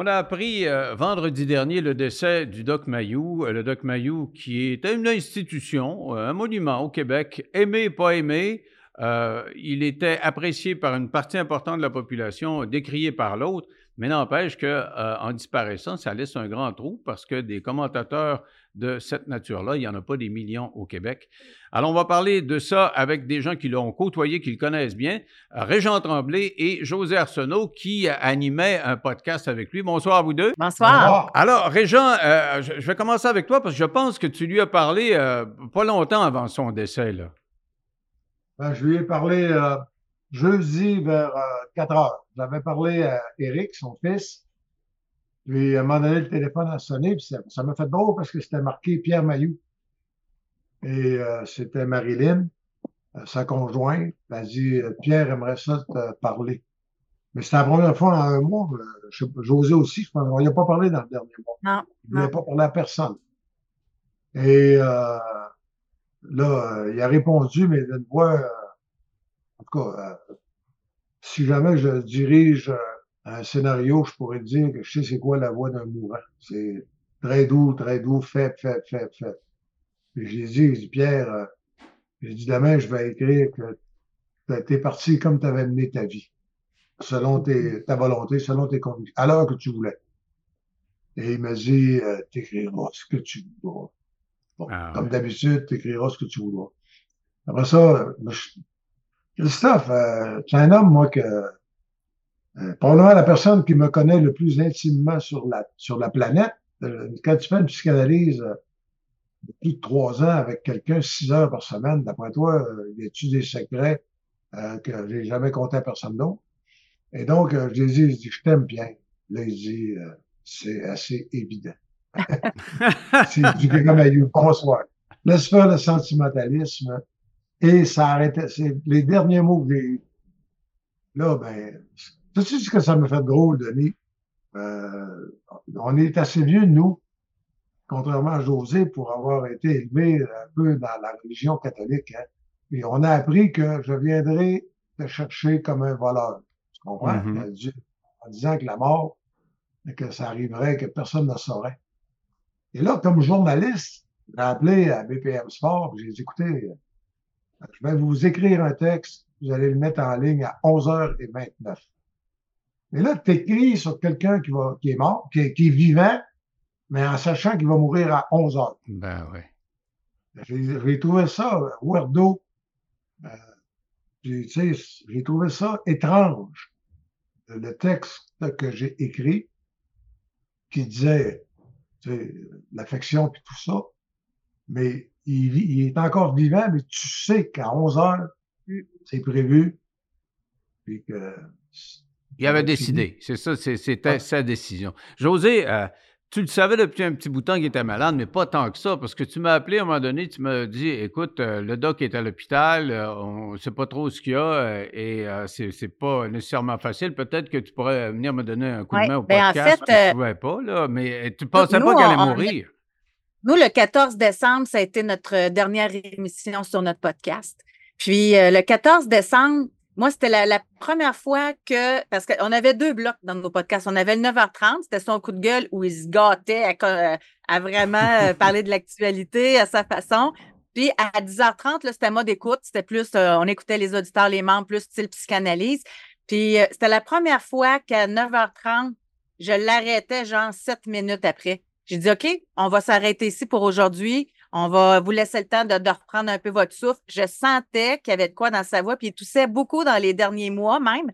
On a appris euh, vendredi dernier le décès du Doc Mayou, euh, le Doc Mayou qui est une institution, euh, un monument au Québec, aimé, pas aimé. il était apprécié par une partie importante de la population, décrié par l'autre, mais n'empêche qu'en disparaissant, ça laisse un grand trou parce que des commentateurs de cette nature-là. Il n'y en a pas des millions au Québec. Alors, on va parler de ça avec des gens qui l'ont côtoyé, qui le connaissent bien. Régent Tremblay et José Arsenault qui animaient un podcast avec lui. Bonsoir à vous deux. Bonsoir. Alors, Régent, euh, je vais commencer avec toi parce que je pense que tu lui as parlé euh, pas longtemps avant son décès. Là. Ben, je lui ai parlé euh, jeudi vers 4 heures. J'avais parlé à Eric, son fils, puis, à un moment donné, le téléphone a sonné, puis ça m'a fait drôle parce que c'était marqué Pierre Mailloux. Et euh, c'était Marilyn, euh, sa conjointe. Elle a dit euh, Pierre aimerait ça te parler. Mais c'était la première fois en un mois. José aussi, je pense. On n'y a pas parlé dans le dernier mois. Non. Il n'a pas parlé à personne. Et là, il a répondu, mais d'une voix. En tout cas, si jamais je dirige un scénario, je pourrais dire que je sais c'est quoi la voix d'un mourant. C'est très doux, très doux, fait, fait, fait, fait. Puis j'ai dit, dit, Pierre, euh, j'ai dit demain, je vais écrire que tu es parti comme tu avais mené ta vie, selon tes, ta volonté, selon tes convictions, à l'heure que tu voulais. Et il m'a dit, euh, t'écriras ce que tu voudras. Bon, ah comme d'habitude, t'écriras ce que tu voudras. Après ça, Christophe, euh, tu es un homme, moi, que euh, probablement la personne qui me connaît le plus intimement sur la, sur la planète. Euh, quand tu fais une psychanalyse euh, de plus de trois ans avec quelqu'un six heures par semaine, d'après toi, y a-tu des secrets que j'ai jamais compté à personne d'autre? Et donc, je lui ai dit, je t'aime bien. Là, il dit, c'est assez évident. c'est du comme bonsoir. Laisse faire le sentimentalisme. Et ça arrêtait. C'est les derniers mots que j'ai. Là, ben, sais ce que ça me fait drôle, Denis? Euh, on est assez vieux, nous, contrairement à José, pour avoir été élevé un peu dans la religion catholique. Hein. Et on a appris que je viendrai te chercher comme un voleur. Tu comprends? Mm-hmm. En disant que la mort, que ça arriverait, que personne ne saurait. Et là, comme journaliste, j'ai appelé à BPM Sport, j'ai dit, écoutez, je vais vous écrire un texte, vous allez le mettre en ligne à 11h29. Mais là, tu écris sur quelqu'un qui, va, qui est mort, qui est, qui est vivant, mais en sachant qu'il va mourir à 11 heures. Ben oui. J'ai trouvé ça, weirdo. Euh, j'ai trouvé ça étrange. Le texte que j'ai écrit, qui disait l'affection et tout ça, mais il, il, est encore vivant, mais tu sais qu'à 11 heures, c'est prévu, puis que il avait décidé. C'est ça, c'était sa décision. José, euh, tu le savais depuis un petit bout de temps qu'il était malade, mais pas tant que ça, parce que tu m'as appelé à un moment donné, tu m'as dit écoute, euh, le doc est à l'hôpital, euh, on ne sait pas trop ce qu'il y a et c'est pas nécessairement facile. Peut-être que tu pourrais venir me donner un coup de main au ben, podcast. En fait, tu ne pouvais pas, là, mais tu ne pensais pas qu'elle allait mourir. Nous, le 14 décembre, ça a été notre dernière émission sur notre podcast. Puis le 14 décembre, moi, c'était la, première fois que, parce qu'on avait deux blocs dans nos podcasts. On avait le 9h30, c'était son coup de gueule où il se gâtait à, à vraiment euh, parler de l'actualité à sa façon. Puis à 10h30, c'était mode écoute, c'était plus, euh, on écoutait les auditeurs, les membres, plus style psychanalyse. Puis euh, c'était la première fois qu'à 9h30, je l'arrêtais genre sept minutes après. J'ai dit, OK, on va s'arrêter ici pour aujourd'hui. On va vous laisser le temps de, reprendre un peu votre souffle. Je sentais qu'il y avait de quoi dans sa voix, puis il toussait beaucoup dans les derniers mois même.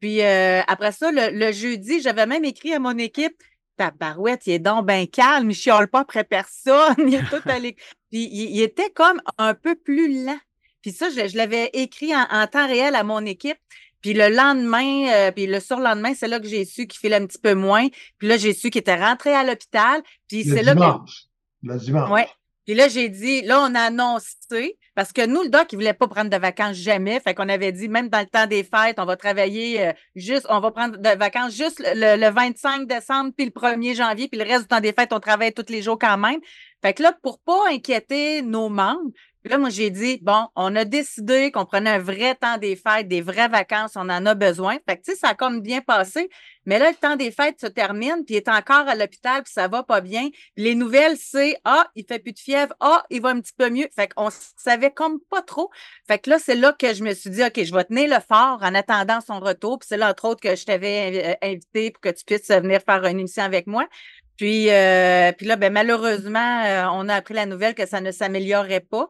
Puis euh, après ça, le, jeudi, j'avais même écrit à mon équipe Ta barouette, il est donc bien calme, il chiale pas après personne. il est Puis il, était comme un peu plus lent. Puis ça, je, l'avais écrit en, temps réel à mon équipe. Puis le lendemain, euh, puis le surlendemain, c'est là que j'ai su qu'il filait un petit peu moins. Puis là, j'ai su qu'il était rentré à l'hôpital. Puis c'est là que. Le dimanche. Ouais. Puis là, j'ai dit, là, on a annoncé, parce que nous, le doc, il voulait pas prendre de vacances jamais. Fait qu'on avait dit, même dans le temps des fêtes, on va travailler euh, juste, on va prendre de vacances juste le, 25 décembre, puis le 1er janvier, puis le reste du temps des fêtes, on travaille tous les jours quand même. Fait que là, pour pas inquiéter nos membres, là, moi, j'ai dit, bon, on a décidé qu'on prenait un vrai temps des fêtes, des vraies vacances, on en a besoin. Fait que, tu sais, ça a comme bien passé. Mais là, le temps des fêtes se termine, puis il est encore à l'hôpital, puis ça va pas bien. les nouvelles, c'est, ah, il fait plus de fièvre, ah, il va un petit peu mieux. Fait qu'on savait comme pas trop. Fait que là, c'est là que je me suis dit, OK, je vais tenir le fort en attendant son retour. Puis c'est là, entre autres, que je t'avais euh, invité pour que tu puisses venir faire une émission avec moi. Puis, euh, puis là, ben, malheureusement, euh, on a appris la nouvelle que ça ne s'améliorerait pas.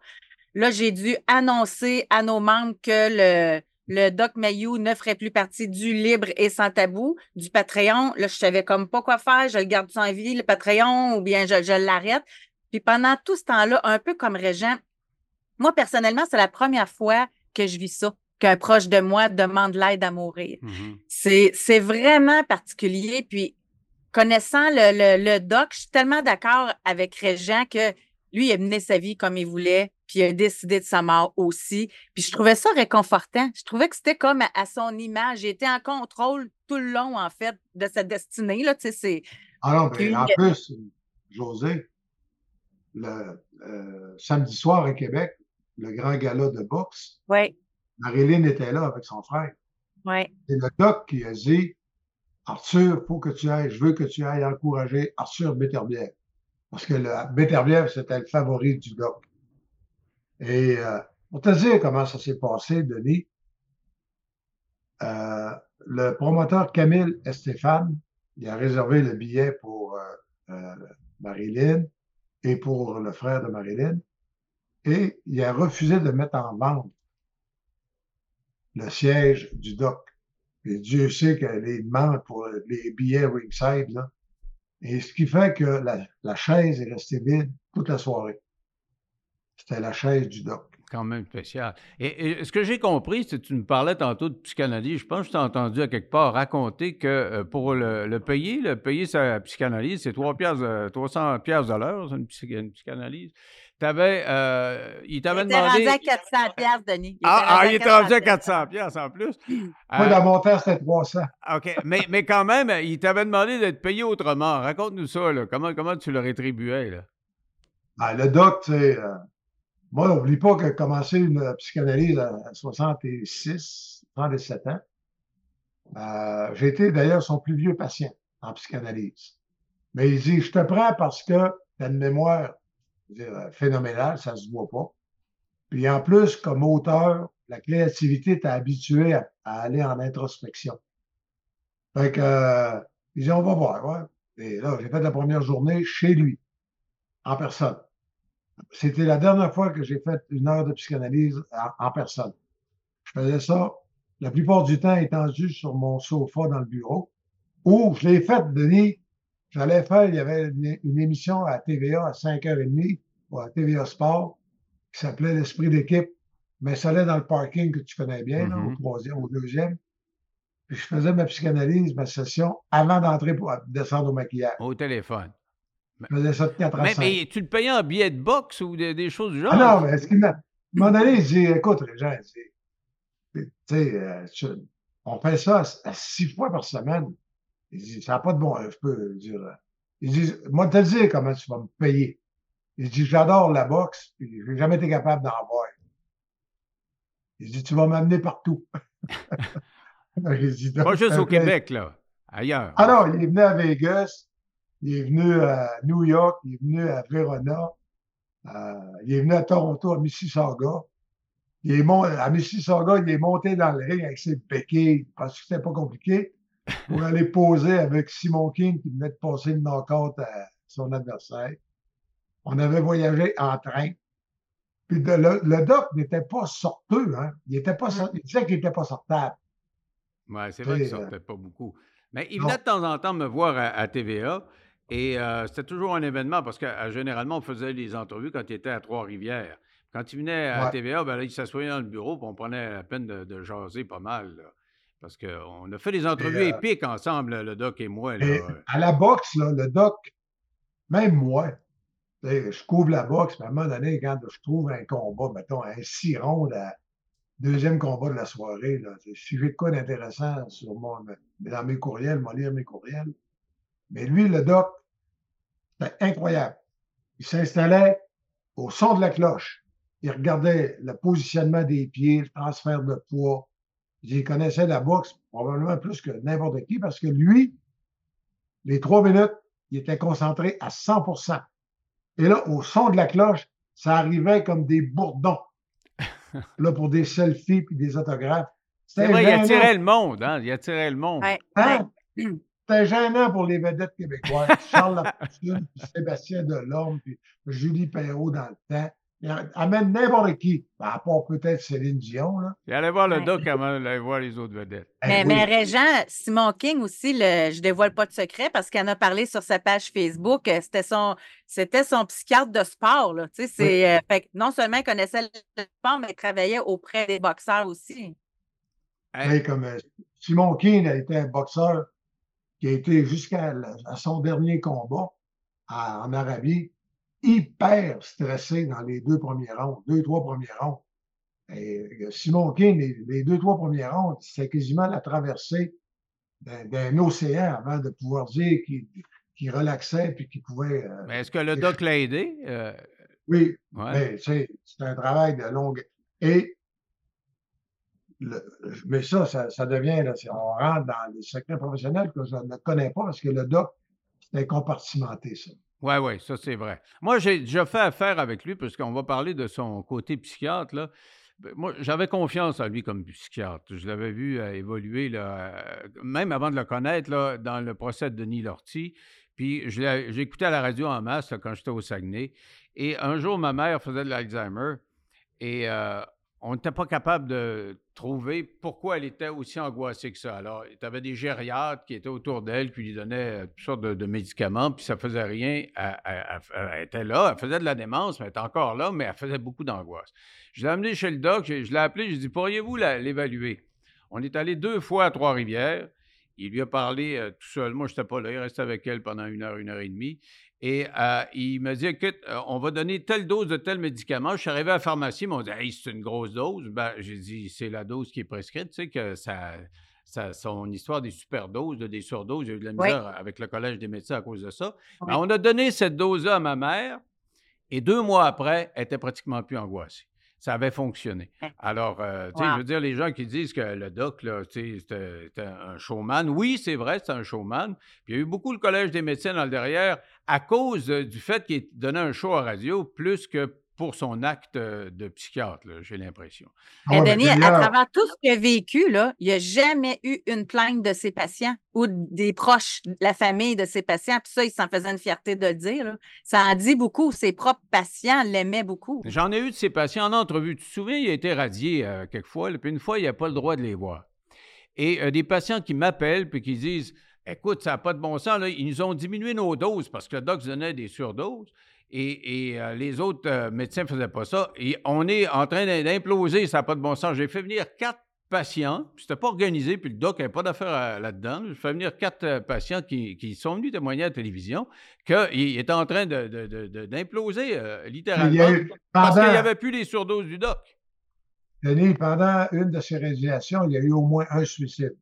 Là, j'ai dû annoncer à nos membres que le, le Doc Mayou ne ferait plus partie du libre et sans tabou, du Patreon. Là, je savais comme pas quoi faire. Je le garde sans vie, le Patreon, ou bien je, je l'arrête. Puis pendant tout ce temps-là, un peu comme Régent, moi, personnellement, c'est la première fois que je vis ça, qu'un proche de moi demande l'aide à mourir. Mm-hmm. C'est vraiment particulier. Puis connaissant le, le, doc, je suis tellement d'accord avec Régent que lui, il a mené sa vie comme il voulait, puis il a décidé de sa mort aussi. Puis je trouvais ça réconfortant. Je trouvais que c'était comme à, son image. Il était en contrôle tout le long, en fait, de sa destinée. Là, tu sais, ah non, en plus, José, le euh, samedi soir à Québec, le grand gala de boxe, oui. Marilyn était là avec son frère. C'est le doc qui a dit Arthur, faut que tu ailles, je veux que tu ailles encourager Arthur Beterbiev. Parce que le Beterbiev, c'était le favori du doc. Et euh, on te dit comment ça s'est passé, Denis. Euh, le promoteur Camille Estéphane, il a réservé le billet pour euh, Marilyn et pour le frère de Marilyn. Et il a refusé de mettre en vente le siège du doc. Et Dieu sait qu'elle est demande pour les billets ringside, là. Et ce qui fait que la, chaise est restée vide toute la soirée. C'était la chaise du doc. Quand même spécial. Et, ce que j'ai compris, c'est que tu me parlais tantôt de psychanalyse. Je pense que je t'ai entendu à quelque part raconter que euh, pour le, payer, le payer sa psychanalyse, c'est 3 piastres, 300 piastres de l'heure, une psychanalyse. T'avais, euh, il t'avait demandé. Il était rendu à 400 piastres, Denis. ah, ah il était rendu à 400 piastres en plus. Moi, dans mon temps, c'était 300. OK. Mais, mais quand même, il t'avait demandé d'être payé autrement. Raconte-nous ça, là. Comment, comment tu le rétribuais, là? Ben, le doc, tu sais, euh, moi, n'oublie pas que commencé une psychanalyse à 66, 37 ans. Euh, j'ai été d'ailleurs son plus vieux patient en psychanalyse. Mais il dit, je te prends parce que tu as une mémoire phénoménal, ça se voit pas. Puis en plus, comme auteur, la créativité t'a habitué à, aller en introspection. Fait que, euh, il dit, on va voir. Ouais. Et là, j'ai fait la première journée chez lui, en personne. C'était la dernière fois que j'ai fait une heure de psychanalyse en, personne. Je faisais ça la plupart du temps étendu sur mon sofa dans le bureau, où je l'ai fait, Denis, J'allais faire, il y avait une, émission à TVA à 5h30, ou à TVA Sport, qui s'appelait L'Esprit d'équipe, mais ça allait dans le parking que tu connais bien, au mm-hmm. troisième, au deuxième. Puis je faisais ma psychanalyse, ma session, avant d'entrer pour descendre au maquillage. Au téléphone. Je faisais ça de 4 à 5. Mais tu le payais en billet de boxe ou des, choses du genre? Ah non, mais ce qu'il m'a. Mon donné, il dit écoute, les gens, tu sais, euh, on fait ça six fois par semaine. Il dit, ça n'a pas de bon, je peux dire. Il dit, moi, te dire comment tu vas me payer. Il dit, j'adore la boxe, puis je n'ai jamais été capable d'en voir. Il dit, tu vas m'amener partout. pas juste au Québec, là. Ailleurs. Ah non, il est venu à Vegas, il est venu à New York, il est venu à Verona, euh, il est venu à Toronto, à Mississauga. Il est à Mississauga, il est monté dans le ring avec ses béquilles parce que c'était pas compliqué pour aller poser avec Simon King qui venait de passer le knock-out à son adversaire. On avait voyagé en train. Puis le, doc n'était pas sorteux, hein. Il, était pas, il disait qu'il n'était pas sortable. Oui, c'est vrai qu'il ne sortait pas beaucoup. Mais il venait de temps en temps me voir à, TVA. Et euh, c'était toujours un événement parce que euh, généralement, on faisait les entrevues quand il était à Trois-Rivières. Quand il venait à TVA, ben il s'assoyait dans le bureau et on prenait la peine de, de jaser pas mal. Là. Parce qu'on a fait des entrevues euh, épiques ensemble, le doc et moi. à la boxe, le doc, même moi, je couvre la boxe, mais à un moment donné, quand je trouve un combat, mettons, un six rondes, deuxième combat de la soirée, là, si j'ai de quoi d'intéressant sur mon, dans mes courriels, vais lire mes courriels. Mais lui, le doc, c'était incroyable. Il s'installait au son de la cloche. il regardait le positionnement des pieds, le transfert de poids. Il connaissait la boxe probablement plus que n'importe qui parce que lui, les trois minutes, il était concentré à 100% Et là, au son de la cloche, ça arrivait comme des bourdons. là, pour des selfies puis des autographes. C'est vrai, il attirait le monde, hein? Il attirait le monde. Hein? C'était gênant pour les vedettes québécoises. Charles Lafortune, puis Sébastien Delorme, puis Julie Perrault dans le temps. Amène n'importe qui. Ben, à part peut-être Céline Dion. Là. Il allait voir le doc avant d'aller voir les autres vedettes. Eh mais, mais Régent, Simon King aussi, le, je dévoile pas de secret parce qu'elle en a parlé sur sa page Facebook. Euh, c'était son, c'était son psychiatre de sport. Là. Tu sais, c'est, euh, non seulement il connaissait le sport, mais il travaillait auprès des boxeurs aussi. comme euh, Simon King a été un boxeur qui a été jusqu'à son dernier combat en Arabie hyper stressé dans les deux premiers rounds, deux, trois premiers rounds. Et Simon King, les, deux, trois premiers rounds, c'est quasiment la traversée d'un océan avant de pouvoir dire qu'il relaxait puis qu'il pouvait. Euh, mais est-ce que le doc l'a aidé? Euh, oui, mais c'est un travail de longue. Et mais ça, ça, devient, là, on rentre dans les secrets professionnels que je ne connais pas parce que le doc, c'est compartimenté, ça. Oui, oui, ça c'est vrai. Moi, j'ai déjà fait affaire avec lui, puisqu'on va parler de son côté psychiatre. Là. Ben, moi, j'avais confiance en lui comme psychiatre. Je l'avais vu euh, évoluer, là, euh, même avant de le connaître, là, dans le procès de Denis Lortie. Puis j'écoutais à la radio en masse quand j'étais au Saguenay. Et un jour, ma mère faisait de l'Alzheimer. Et euh, on n'était pas capable de trouver pourquoi elle était aussi angoissée que ça. Alors, il y avait des gériatres qui étaient autour d'elle, qui lui donnaient euh, toutes sortes de, médicaments, puis ça faisait rien. Elle, était là, elle faisait de la démence, mais elle était encore là, mais elle faisait beaucoup d'angoisse. Je l'ai amené chez le doc, je, l'ai appelé, je lui ai dit, pourriez-vous l'évaluer? On est allé deux fois à Trois-Rivières. Il lui a parlé euh, tout seul. Moi, je n'étais pas là. Il restait avec elle pendant une heure, une heure et demie. Et euh, il m'a dit, écoute, euh, on va donner telle dose de tel médicament. Je suis arrivé à la pharmacie, ils m'ont dit, hey, c'est une grosse dose. Ben, j'ai dit, c'est la dose qui est prescrite. Tu sais que ça, ça son histoire des superdoses, de, des surdoses, j'ai eu de la misère avec le Collège des médecins à cause de ça. Ben, on a donné cette dose-là à ma mère et deux mois après, elle était pratiquement plus angoissée ça avait fonctionné. Alors, euh, tu sais, je veux dire, les gens qui disent que le doc, là, c'était un showman, oui, c'est vrai, c'est un showman. Puis il y a eu beaucoup le Collège des médecins dans le derrière à cause euh, du fait qu'il donnait un show à radio plus que pour son acte de psychiatre, j'ai l'impression. Et Denis, à travers tout ce qu'il a vécu, là, il n'y a jamais eu une plainte de ses patients ou des proches, de la famille de ses patients. Puis ça, il s'en faisait une fierté de le dire. Ça en dit beaucoup. Ses propres patients l'aimaient beaucoup. J'en ai eu de ses patients en entrevue. Tu te souviens, il a été radié euh, quelquefois, puis une fois, il n'a pas le droit de les voir. Et euh, des patients qui m'appellent puis qui disent Écoute, ça n'a pas de bon sens, là. ils nous ont diminué nos doses parce que le doc donnait des surdoses et, euh, les autres euh, médecins ne faisaient pas ça. Et on est en train d'imploser, ça n'a pas de bon sens. J'ai fait venir quatre patients, puis c'était pas organisé, puis le doc n'avait pas d'affaire euh, là-dedans. J'ai fait venir quatre patients qui, sont venus témoigner à la télévision qu'il était en train d'imploser, littéralement, parce qu'il n'y avait plus les surdoses du doc. Denis, pendant une de ces radiations, il y a eu au moins un suicide.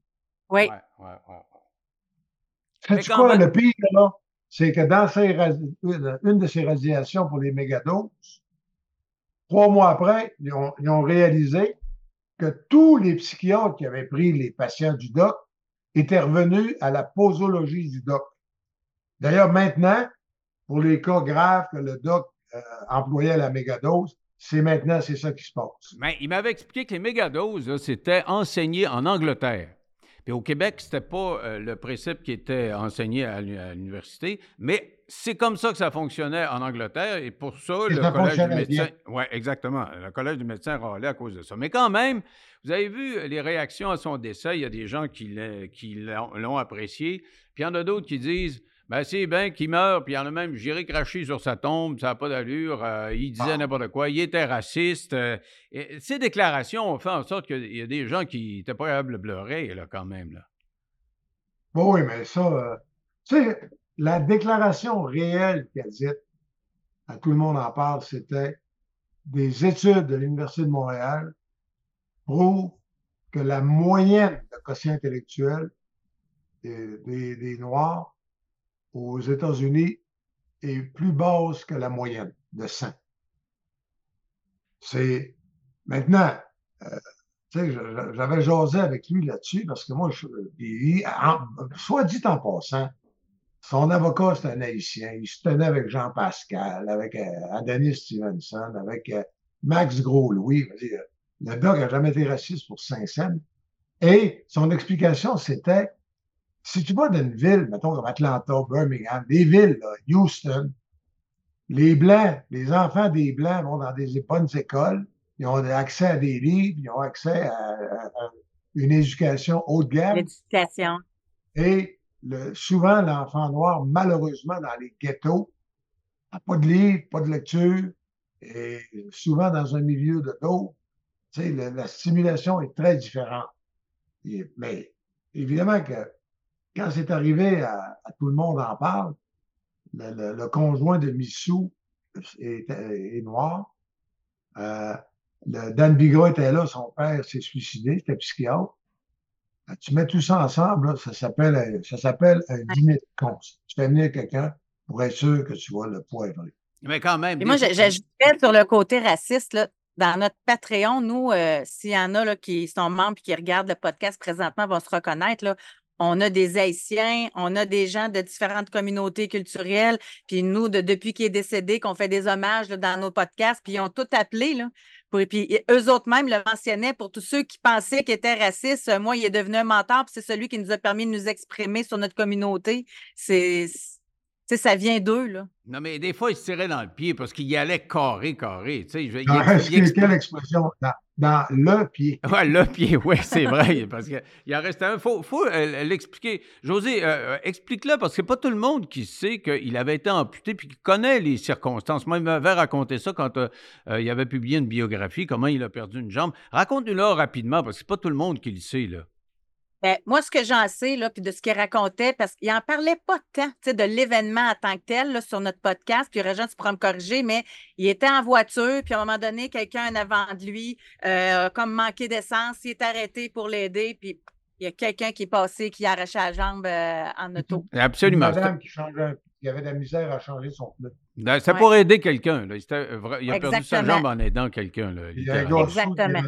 Oui. Ouais, ouais, ouais. quoi, le pire, là? C'est que dans une de ces radiations pour les mégadoses, trois mois après, ils ont, réalisé que tous les psychiatres qui avaient pris les patients du doc étaient revenus à la posologie du doc. D'ailleurs, maintenant, pour les cas graves que le doc euh, employait à la mégadose, c'est maintenant, c'est ça qui se passe. Mais il m'avait expliqué que les mégadoses, c'était enseigné en Angleterre. Puis au Québec, ce n'était pas euh, le principe qui était enseigné à l'université, mais c'est comme ça que ça fonctionnait en Angleterre et pour ça, le Collège du médecin. Oui, exactement. Le Collège du médecin râlait à cause de ça. Mais quand même, vous avez vu les réactions à son décès. Il y a des gens qui l'ont apprécié. Puis il y en a d'autres qui disent ben, c'est bien qu'il meurt, puis il y en a même, j'irai cracher sur sa tombe, ça n'a pas d'allure, euh, il disait ah. n'importe quoi, il était raciste. Euh, ces déclarations ont fait en sorte qu'il y a des gens qui n'étaient pas capables de pleurer, là, quand même. Là. Bon, oui, mais ça, euh, tu sais, la déclaration réelle qu'elle dit, à tout le monde en parle, c'était des études de l'Université de Montréal prouvent que la moyenne de quotient intellectuel des Noirs aux États-Unis est plus basse que la moyenne de 100. C'est maintenant, euh, j'avais jasé avec lui là-dessus parce que moi, je, soit dit en passant, son avocat, c'était un haïtien. Il se tenait avec Jean Pascal, avec euh, Adonis Stevenson, avec euh, Max Gros-Louis. Le doc n'a jamais été raciste pour Saint-Saëns. Et son explication, c'était si tu vas dans une ville, mettons comme Atlanta, Birmingham, des villes, Houston, les Blancs, les enfants des Blancs vont dans des bonnes écoles, ils ont accès à des livres, ils ont accès à, une éducation haut de gamme. L'éducation. Et le, souvent, l'enfant noir, malheureusement, dans les ghettos, n'a pas de livre, pas de lecture, et souvent dans un milieu de dos, tu sais, la stimulation est très différente. mais évidemment que quand c'est arrivé à, Tout le monde en parle, le, conjoint de Missou est, noir. Euh, Dan Bigra était là, son père s'est suicidé, c'était psychiatre. Euh, tu mets tout ça ensemble, ça s'appelle ça s'appelle un dîner de cons. Tu fais venir quelqu'un pour être sûr que tu vois le poivre. Mais quand même. Et moi, j'ajouterais sur le côté raciste, là, dans notre Patreon, nous, euh, s'il y en a là, qui sont membres et qui regardent le podcast présentement, vont se reconnaître. Là, on a des Haïtiens, on a des gens de différentes communautés culturelles, puis nous, depuis qu'il est décédé, qu'on fait des hommages dans nos podcasts, puis ils ont tout appelé, là. puis eux autres même le mentionnaient pour tous ceux qui pensaient qu'ils étaient racistes. Moi, il est devenu un mentor, puis c'est celui qui nous a permis de nous exprimer sur notre communauté. C'est ça vient d'eux, là. Non, mais des fois, il se tirait dans le pied parce qu'il y allait carré, carré. Tu sais, il, il, quelle expression? Dans, le pied. Oui, le pied, oui, c'est vrai. parce qu'il en reste un. Il faut, faut euh, l'expliquer. José, euh, euh, explique-le parce que c'est pas tout le monde qui sait qu'il avait été amputé puis qui connaît les circonstances. Moi, il m'avait raconté ça quand il avait publié une biographie, comment il a perdu une jambe. Raconte-le rapidement parce que c'est pas tout le monde qui le sait, là. Ben, moi, ce que j'en sais, là, puis de ce qu'il racontait, parce qu'il n'en parlait pas tant de l'événement en tant que tel là, sur notre podcast, puis Régent, tu pourras me corriger, mais il était en voiture, puis à un moment donné, quelqu'un en avant de lui, euh, comme manqué d'essence, il est arrêté pour l'aider, puis il y a quelqu'un qui est passé, qui a arraché la jambe euh, en auto. Absolument. Une madame qui, changeait, qui avait de la misère à changer son pneu. Ben, c'est pour aider quelqu'un. Il, a perdu sa jambe en aidant quelqu'un. Exactement.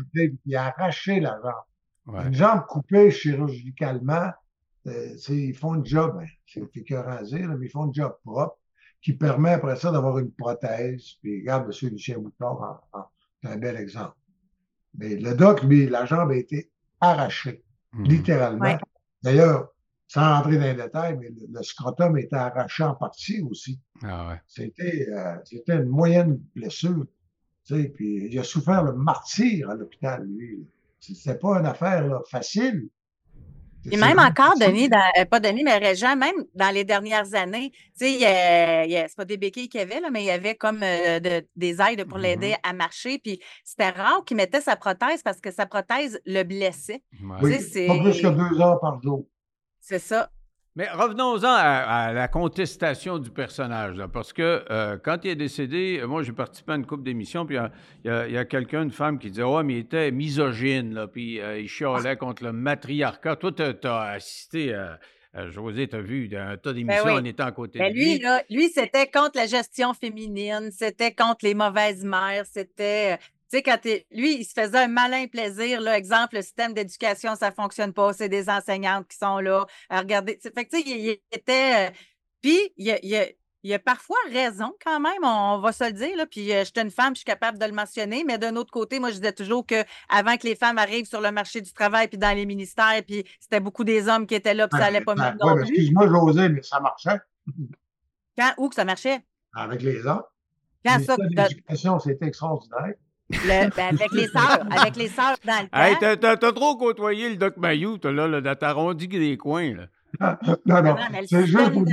Il a arraché la jambe. Une jambe coupée chirurgicalement, euh, ils font un job, hein, c'est écœurant à dire, mais ils font un job propre qui permet après ça d'avoir une prothèse. Puis regarde, M. Lucien Mouton, c'est un bel exemple. Mais le doc, lui, la jambe a été arrachée, mhm. littéralement. D'ailleurs, sans rentrer dans les détails, mais le, scrotum était arraché en partie aussi. Ah ouais. C'était euh, une moyenne blessure. Tu sais, puis il a souffert le martyr à l'hôpital, lui. C'est pas une affaire facile. Et même encore, Denis, euh, pas Denis, mais Régent, même dans les dernières années, tu sais, c'est pas des béquilles qu'il y avait, là, mais il y avait comme euh, des aides pour l'aider mm-hmm. à marcher. Puis c'était rare qu'il mettait sa prothèse parce que sa prothèse le blessait. Oui, pas plus que deux heures par jour. C'est ça. Mais revenons-en à, la contestation du personnage, parce que euh, quand il est décédé, moi j'ai participé à une couple d'émissions, puis il y a, quelqu'un, une femme qui disait Ouais, mais il était misogyne, là, puis euh, il chialait contre le matriarcat. Toi, tu as, assisté à. José, tu as vu un tas ben d'émissions en étant à côté ben de lui. Lui, lui c'était contre la gestion féminine, c'était contre les mauvaises mères, c'était sais, quand lui, il se faisait un malin plaisir. Là, exemple, le système d'éducation, ça ne fonctionne pas. C'est des enseignantes qui sont là. À regarder. Fait que, tu sais, il, était. Euh, puis, il, il, a parfois raison quand même, on, va se le dire. Là. Puis, euh, je suis une femme, je suis capable de le mentionner. Mais d'un autre côté, moi, je disais toujours qu'avant que les femmes arrivent sur le marché du travail, puis dans les ministères, puis c'était beaucoup des hommes qui étaient là, puis ça n'allait pas mieux. Oui, excuse-moi, José, mais ça marchait. Quand, où que ça marchait? Avec les hommes. Quand ça? L'éducation, c'était extraordinaire. Ben, avec les sœurs, avec les sœurs dans le temps. Hey, t'as, trop côtoyé le Doc Mayou, t'as là, là t'as arrondi des coins. Là. non, non, c'est juste pour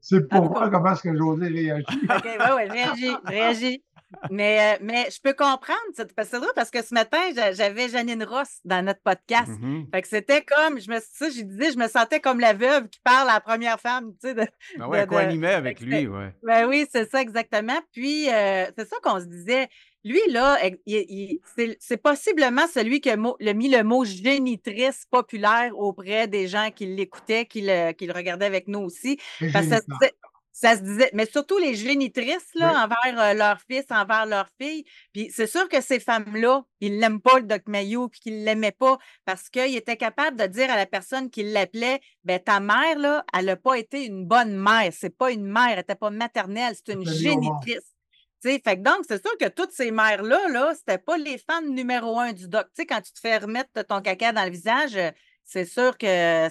C'est pour voir comment est-ce que José réagit. OK, oui, oui, réagis, réagis. Mais, euh, mais je peux comprendre, parce que c'est drôle parce que ce matin, j'avais Janine Ross dans notre podcast. Mm-hmm. Fait que c'était comme, je me, ça, je disais, je me sentais comme la veuve qui parle à la première femme, tu sais. De, ah ouais, co-animait avec lui, ouais. Ben oui, c'est ça exactement. Puis, euh, c'est ça qu'on se disait. Lui, là, c'est possiblement celui qui a mis le mot génitrice populaire auprès des gens qui l'écoutaient, qui le, qui le regardaient avec nous aussi. Parce que Ça se disait, mais surtout les génitrices là, envers euh, leur fils, envers leur fille. Puis c'est sûr que ces femmes-là, ils l'aiment pas, le Doc Mayou, puis qu'ils l'aimaient pas parce qu'ils étaient capables de dire à la personne qui l'appelait, ben ta mère, là, elle n'a pas été une bonne mère. C'est pas une mère, elle n'était pas maternelle, c'est une génitrice. Fait que donc, c'est sûr que toutes ces mères-là, là, c'était pas les femmes numéro un du doc. quand tu te fais remettre ton caca dans le visage, euh, c'est sûr que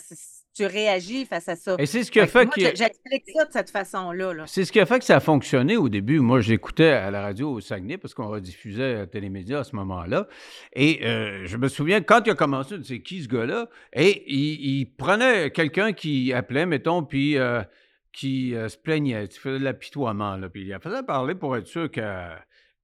tu réagis face à ça. Et c'est ce qui a fait, que. J'explique ça de cette façon-là. c'est ce qui a fait que ça a fonctionné au début. Moi, j'écoutais à la radio au Saguenay parce qu'on rediffusait à Télémédia à ce moment-là. Et euh, je me souviens, quand il a commencé, c'est qui ce gars-là? Et il, prenait quelqu'un qui appelait, mettons, puis euh, qui euh, se plaignait, tu faisait de l'apitoiement, là, puis il faisait parler pour être sûr que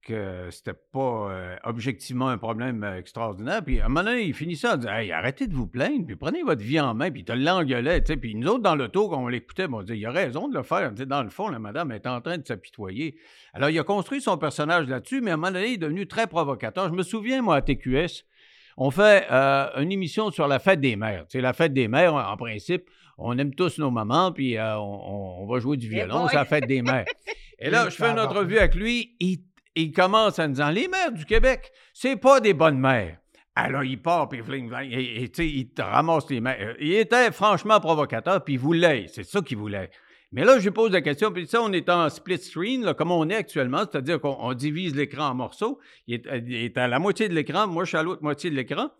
que c'était pas euh, objectivement un problème euh, extraordinaire. Puis à un moment donné, il finissait en disant Hey, arrêtez de vous plaindre, puis prenez votre vie en main, puis il te l'engueulait. Puis nous autres, dans l'auto, quand on l'écoutait, on disait Il a raison de le faire. dans le fond, la madame est en train de s'apitoyer. Alors, il a construit son personnage là-dessus, mais à un moment donné, il est devenu très provocateur. Je me souviens, moi, à TQS, on fait une émission sur la fête des mères. C'est la fête des mères, en principe, on aime tous nos mamans, puis on, va jouer du violon, c'est la fête des mères. Et là, je fais une entrevue avec lui, il il commence en disant Les mères du Québec, c'est pas des bonnes mères. Alors, il part, puis et, il te ramasse les mères. Il était franchement provocateur, puis il voulait. C'est ça qu'il voulait. Mais là, je lui pose la question, puis ça, on est en split screen, comme on est actuellement, c'est-à-dire qu'on divise l'écran en morceaux. Il est, à la moitié de l'écran, moi, je suis à l'autre moitié de l'écran.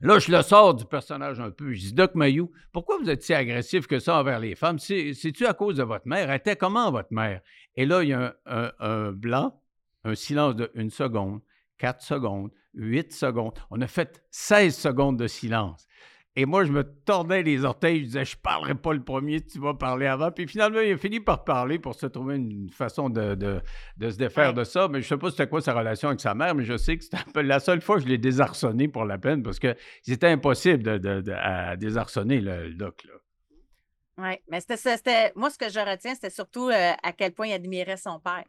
Là, je le sors du personnage un peu. Je dis, Doc Mayou, pourquoi vous êtes si agressif que ça envers les femmes? C'est-tu à cause de votre mère? Elle était comment, votre mère? Et là, il y a un blanc un silence de une seconde, quatre secondes, huit secondes. On a fait 16 secondes de silence. Et moi, je me tordais les orteils, je disais, je ne parlerai pas le premier, tu vas parler avant. Puis finalement, il a fini par parler pour se trouver une façon de, de, se défaire de ça. Mais je ne sais pas c'était quoi sa relation avec sa mère, mais je sais que c'était la seule fois que je l'ai désarçonné pour la peine parce que c'était impossible de, de, désarçonner le, doc. Oui, mais c'était, moi, ce que je retiens, c'était surtout euh, à quel point il admirait son père.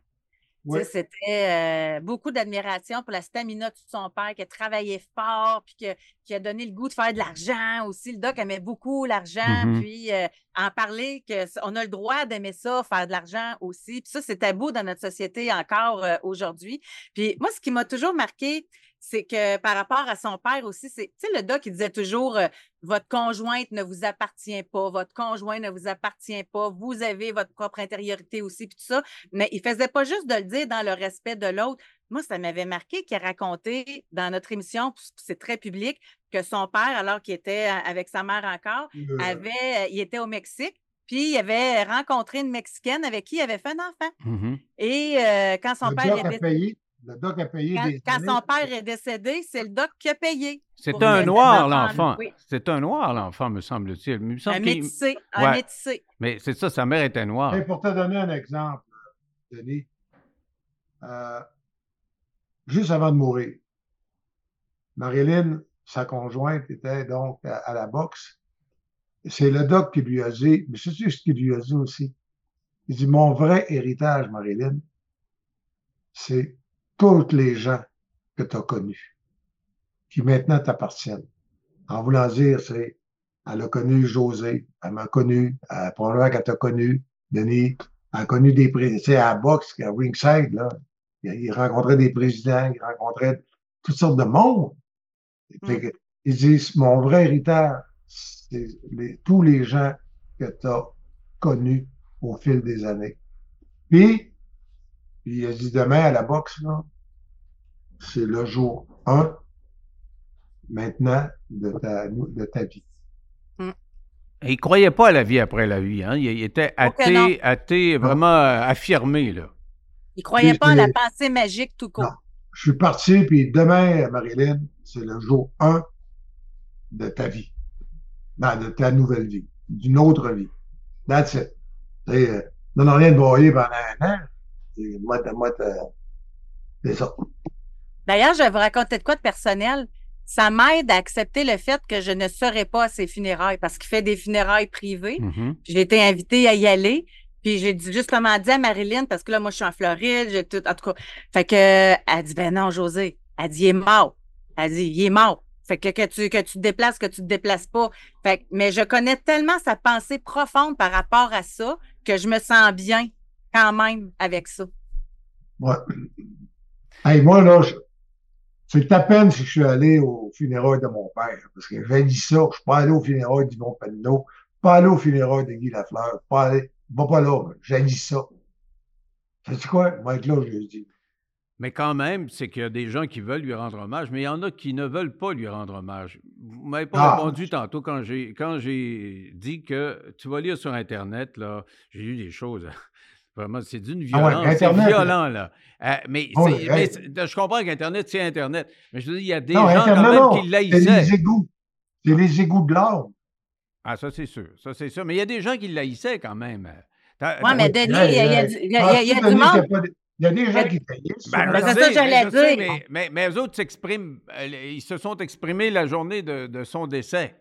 C'était beaucoup d'admiration pour la stamina de son père qui a travaillé fort, puis qui a donné le goût de faire de l'argent aussi. Le doc aimait beaucoup l'argent, mmh puis en parler qu'on a le droit d'aimer ça, faire de l'argent aussi. Puis ça, c'est tabou dans notre société encore aujourd'hui. Puis moi, ce qui m'a toujours marqué, c'est que par rapport à son père aussi, c'est, tu sais, le doc, il disait toujours euh, votre conjointe ne vous appartient pas, votre conjoint ne vous appartient pas, vous avez votre propre intériorité aussi, puis tout ça. Mais il faisait pas juste de le dire dans le respect de l'autre. Moi, ça m'avait marqué qu'il a raconté dans notre émission, c'est très public, que son père, alors qu'il était euh, avec sa mère encore, avait, euh, il était au Mexique. Puis il avait rencontré une Mexicaine avec qui il avait fait un enfant. Mmh Et quand son père était... Le doc a payé quand, des quand son père est décédé, c'est le doc qui a payé. C'est un noir, l'enfant. C'est un noir, l'enfant, me semble-t-il. un métissé. Un métissé. Mais c'est ça, sa mère était noire. Et pour te donner un exemple, Denis, euh, juste avant de mourir, Marilyn, sa conjointe, était donc à, la boxe. C'est le doc qui lui a dit, mais c'est ce qu'il lui a dit aussi. Il dit, mon vrai héritage, Marilyn, c'est toutes les gens que tu as connus, qui maintenant t'appartiennent. En voulant dire, c'est, elle a connu José, elle m'a connu, euh, probablement qu'elle t'a connu, Denis, elle a connu des présidents, à boxe, à ringside, là, il, rencontrait des présidents, il rencontrait toutes sortes de monde. Mm. Ils disent, mon vrai héritage, c'est tous les gens que tu as connus au fil des années. Puis, puis il a dit demain à la boxe, là, c'est le jour 1 maintenant de ta, de ta vie. Mm. il ne croyait pas à la vie après la vie. Hein? Il, était athée, athée vraiment euh, affirmé. Là. Il ne croyait pas à la pensée magique tout court. Je suis parti, puis demain, Marilyn, c'est le jour 1 de ta vie. de ta nouvelle vie. D'une autre vie. That's it. Euh, non, rien de broyer pendant un an. Moi, moi, c'est ça. D'ailleurs, je vais vous raconter de quoi de personnel. Ça m'aide à accepter le fait que je ne serai pas à ses funérailles parce qu'il fait des funérailles privées. Mm-hmm. J'ai été invitée à y aller. Puis j'ai justement dit à Marilyn, parce que là, moi, je suis en Floride, j'ai tout, en tout cas. Fait que, elle dit, ben non, José. Elle dit, il est mort. Elle dit, il est mort. Fait que, que tu, que tu te déplaces, que tu te déplaces pas. Fait mais je connais tellement sa pensée profonde par rapport à ça que je me sens bien quand même avec ça. Ouais. Hey, moi, là, c'est à peine si je suis allé au funérailles de mon père, parce que j'ai dit ça, je suis pas allé au funérailles d'Yvon Penneau, pas allé au funérailles de Guy Lafleur, pas aller, va pas là, j'ai dit ça. C'est quoi? Moi, là, je lui dis. Mais quand même, c'est qu'il y a des gens qui veulent lui rendre hommage, mais il y en a qui ne veulent pas lui rendre hommage. Vous m'avez pas Ah. répondu tantôt quand j'ai quand j'ai dit que tu vas lire sur Internet, là, j'ai lu des choses. Vraiment, c'est d'une Ah ouais, violence. c'est violent, là. Euh, mais Oh, c'est- mais c'est- je comprends qu'Internet, c'est Internet. Mais je veux dire, il y a des non, gens Internet, quand même non, qui c'est l'haïssaient. les égouts. C'est les égouts de l'âme. Ah, ça, c'est sûr. Ça, c'est sûr. Mais il y a des gens qui l'haïssaient quand même. Ouais, mais Oui. Denis, il y a- il y a il y a- il y a- il y a Penses-tu, du monde. Il y a des gens qui payent. Ben, Ben, c'est ça que j'allais sais, dire. Mais, mais, mais eux autres s'expriment, euh, ils se sont exprimés la journée de, de son décès.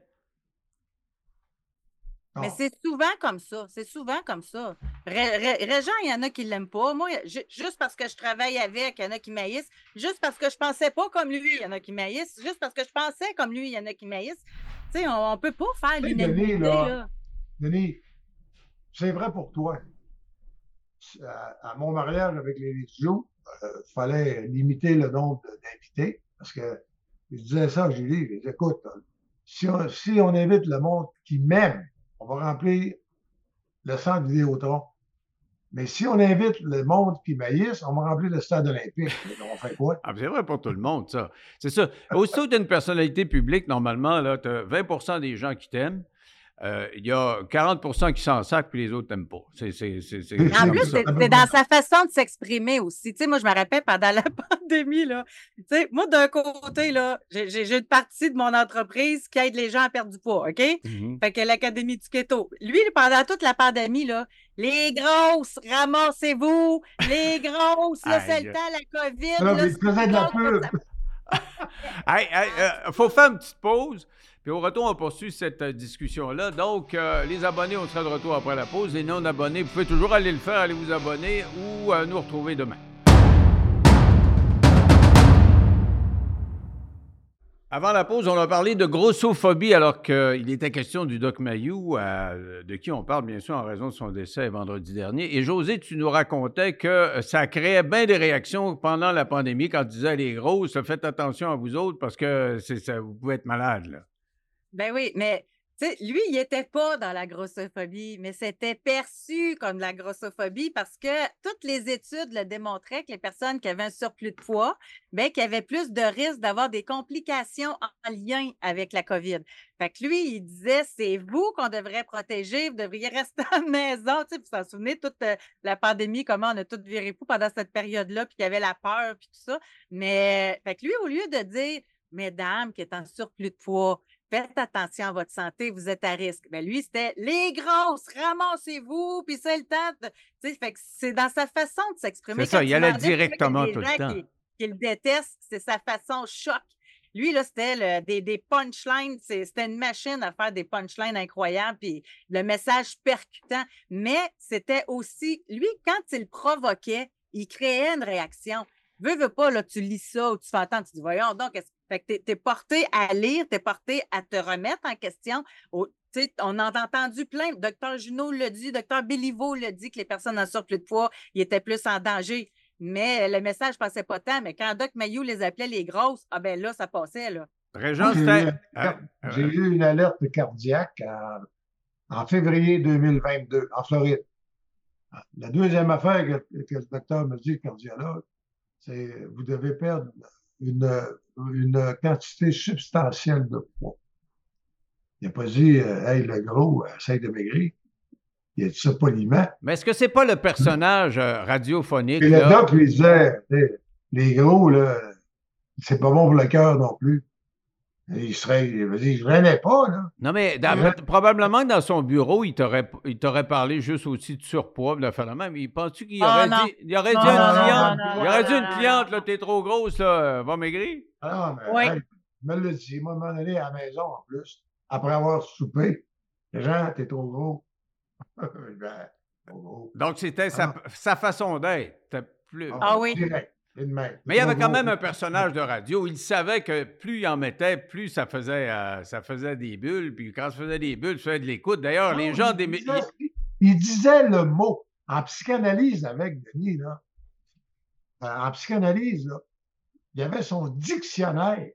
Mais c'est souvent comme ça. C'est souvent comme ça. Ré- Ré- Régent, il y en a qui ne l'aiment pas. Moi, ju- juste parce que je travaille avec, il y en a qui maïssent. Juste parce que je pensais pas comme lui, il y en a qui maïssent. Juste parce que je pensais comme lui, il y en a qui maïssent. Tu sais, on ne peut pas faire l'unanimité. Denis, là. là. Denis, c'est vrai pour toi. À, à mon mariage avec les Joues, il fallait limiter le nombre d'invités parce que je disais ça à Julie, je disais, écoute, si on, si on invite le monde qui m'aime, on va remplir le centre Vidéotron. Mais si on invite le monde qui maïsse, on va remplir le stade olympique. On fait quoi? Ah, c'est vrai pour tout le monde, ça. C'est ça. Aussitôt que tu as une personnalité publique, normalement, tu as 20% des gens qui t'aiment. Euh, Il y a 40% qui s'en sacent, puis les autres t'aiment pas. C'est c'est- c'est- c'est En plus, c'est c'est dans sa façon de s'exprimer aussi. Tu sais, moi, je me rappelle pendant la pandémie, là. Tu sais, moi, d'un côté, là, j'ai une partie de mon entreprise qui aide les gens à perdre du poids, OK? Mhm. Fait que l'Académie du Keto. Lui, pendant toute la pandémie, là, les grosses, ramassez-vous, les grosses, là, c'est le temps, la COVID. Là, mais de la. Hey, hey, euh, faut faire une petite pause. Puis au retour, on poursuit cette euh, discussion-là. Donc, euh, les abonnés, on sera de retour après la pause. Les non-abonnés, vous pouvez toujours aller le faire, aller vous abonner ou euh, nous retrouver demain. Avant la pause, on a parlé de grossophobie alors qu'il était question du Doc Mayou, de qui on parle bien sûr en raison de son décès vendredi dernier. Et José, tu nous racontais que ça créait bien des réactions pendant la pandémie quand tu disais les grosses, faites attention à vous autres parce que vous pouvez être malade. Là. Ben oui, mais lui, il n'était pas dans la grossophobie, mais c'était perçu comme de la grossophobie parce que toutes les études le démontraient que les personnes qui avaient un surplus de poids, qu'il y avait plus de risques d'avoir des complications en lien avec la COVID. Fait que lui, il disait, c'est vous qu'on devrait protéger, vous devriez rester à la maison. Tu sais, vous vous souvenez, toute euh, la pandémie, comment on a tout viré fou pendant cette période-là, puis qu'il y avait la peur, puis tout ça. Mais, fait que lui, au lieu de dire, mesdames qui est en surplus de poids, faites attention à votre santé, vous êtes à risque. Ben lui, c'était les grosses, ramassez-vous, puis c'est le temps. de- Tu sais, fait que c'est dans sa façon de s'exprimer. C'est ça, il allait directement tout le temps. Qui, qui le détestent, c'est sa façon choc. Lui, là, c'était des, des punchlines, c'était une machine à faire des punchlines incroyables, puis le message percutant. Mais c'était aussi, lui, quand il provoquait, il créait une réaction. Veux, veux pas, là, tu lis ça ou tu fais entendre, tu dis, voyons donc, est-ce- fait que t'es, es porté à lire, t'es porté à te remettre en question. Sais, on en a entendu plein. Docteur Junot le dit, docteur Béliveau le dit que les personnes en surplus de poids, ils étaient plus en danger. Mais le message passait pas tant. Mais quand Doc Mayou les appelait les grosses, ah ben là, ça passait, là. Régent, J'ai c'était. eu, Ah, j'ai euh, eu une alerte cardiaque en, en février 2022 en Floride. La deuxième affaire que, que le docteur me dit, le cardiologue, c'est vous devez perdre une, une quantité substantielle de poids. Il n'a pas dit, euh, hey, le gros, essaye de maigrir. Il a dit ça poliment. Mais est-ce que c'est pas le personnage euh, radiophonique? Et le doc lui disait, les gros, là, c'est pas bon pour le cœur non plus. Et il serait, il je revenais pas, là. Non, mais dans- probablement que dans son bureau, il t'aurait, il t'aurait parlé juste aussi de surpoids, de la faire la même. Il penses-tu qu'il Ah, aurait non. dit, il aurait Non, dit non, une non, cliente, non, non, il aurait dit une non, cliente, non. là, t'es trop grosse, là, va maigrir. Ah, mais, Oui. hey, il me l'a dit. Moi, à un moment donné, à la maison, en plus, après avoir soupé, Jean, t'es trop gros. ben, trop gros. Donc, c'était sa, sa façon d'être. C'était plus- Ah oui. Direct. Même. Mais il y avait quand même un personnage de radio. Il savait que plus il en mettait, plus ça faisait, euh, ça faisait des bulles. Puis quand ça faisait des bulles, ça faisait de l'écoute. D'ailleurs, les gens il des. disait- Il disait le mot. En psychanalyse avec Denis, là, euh, en psychanalyse, là, il y avait son dictionnaire.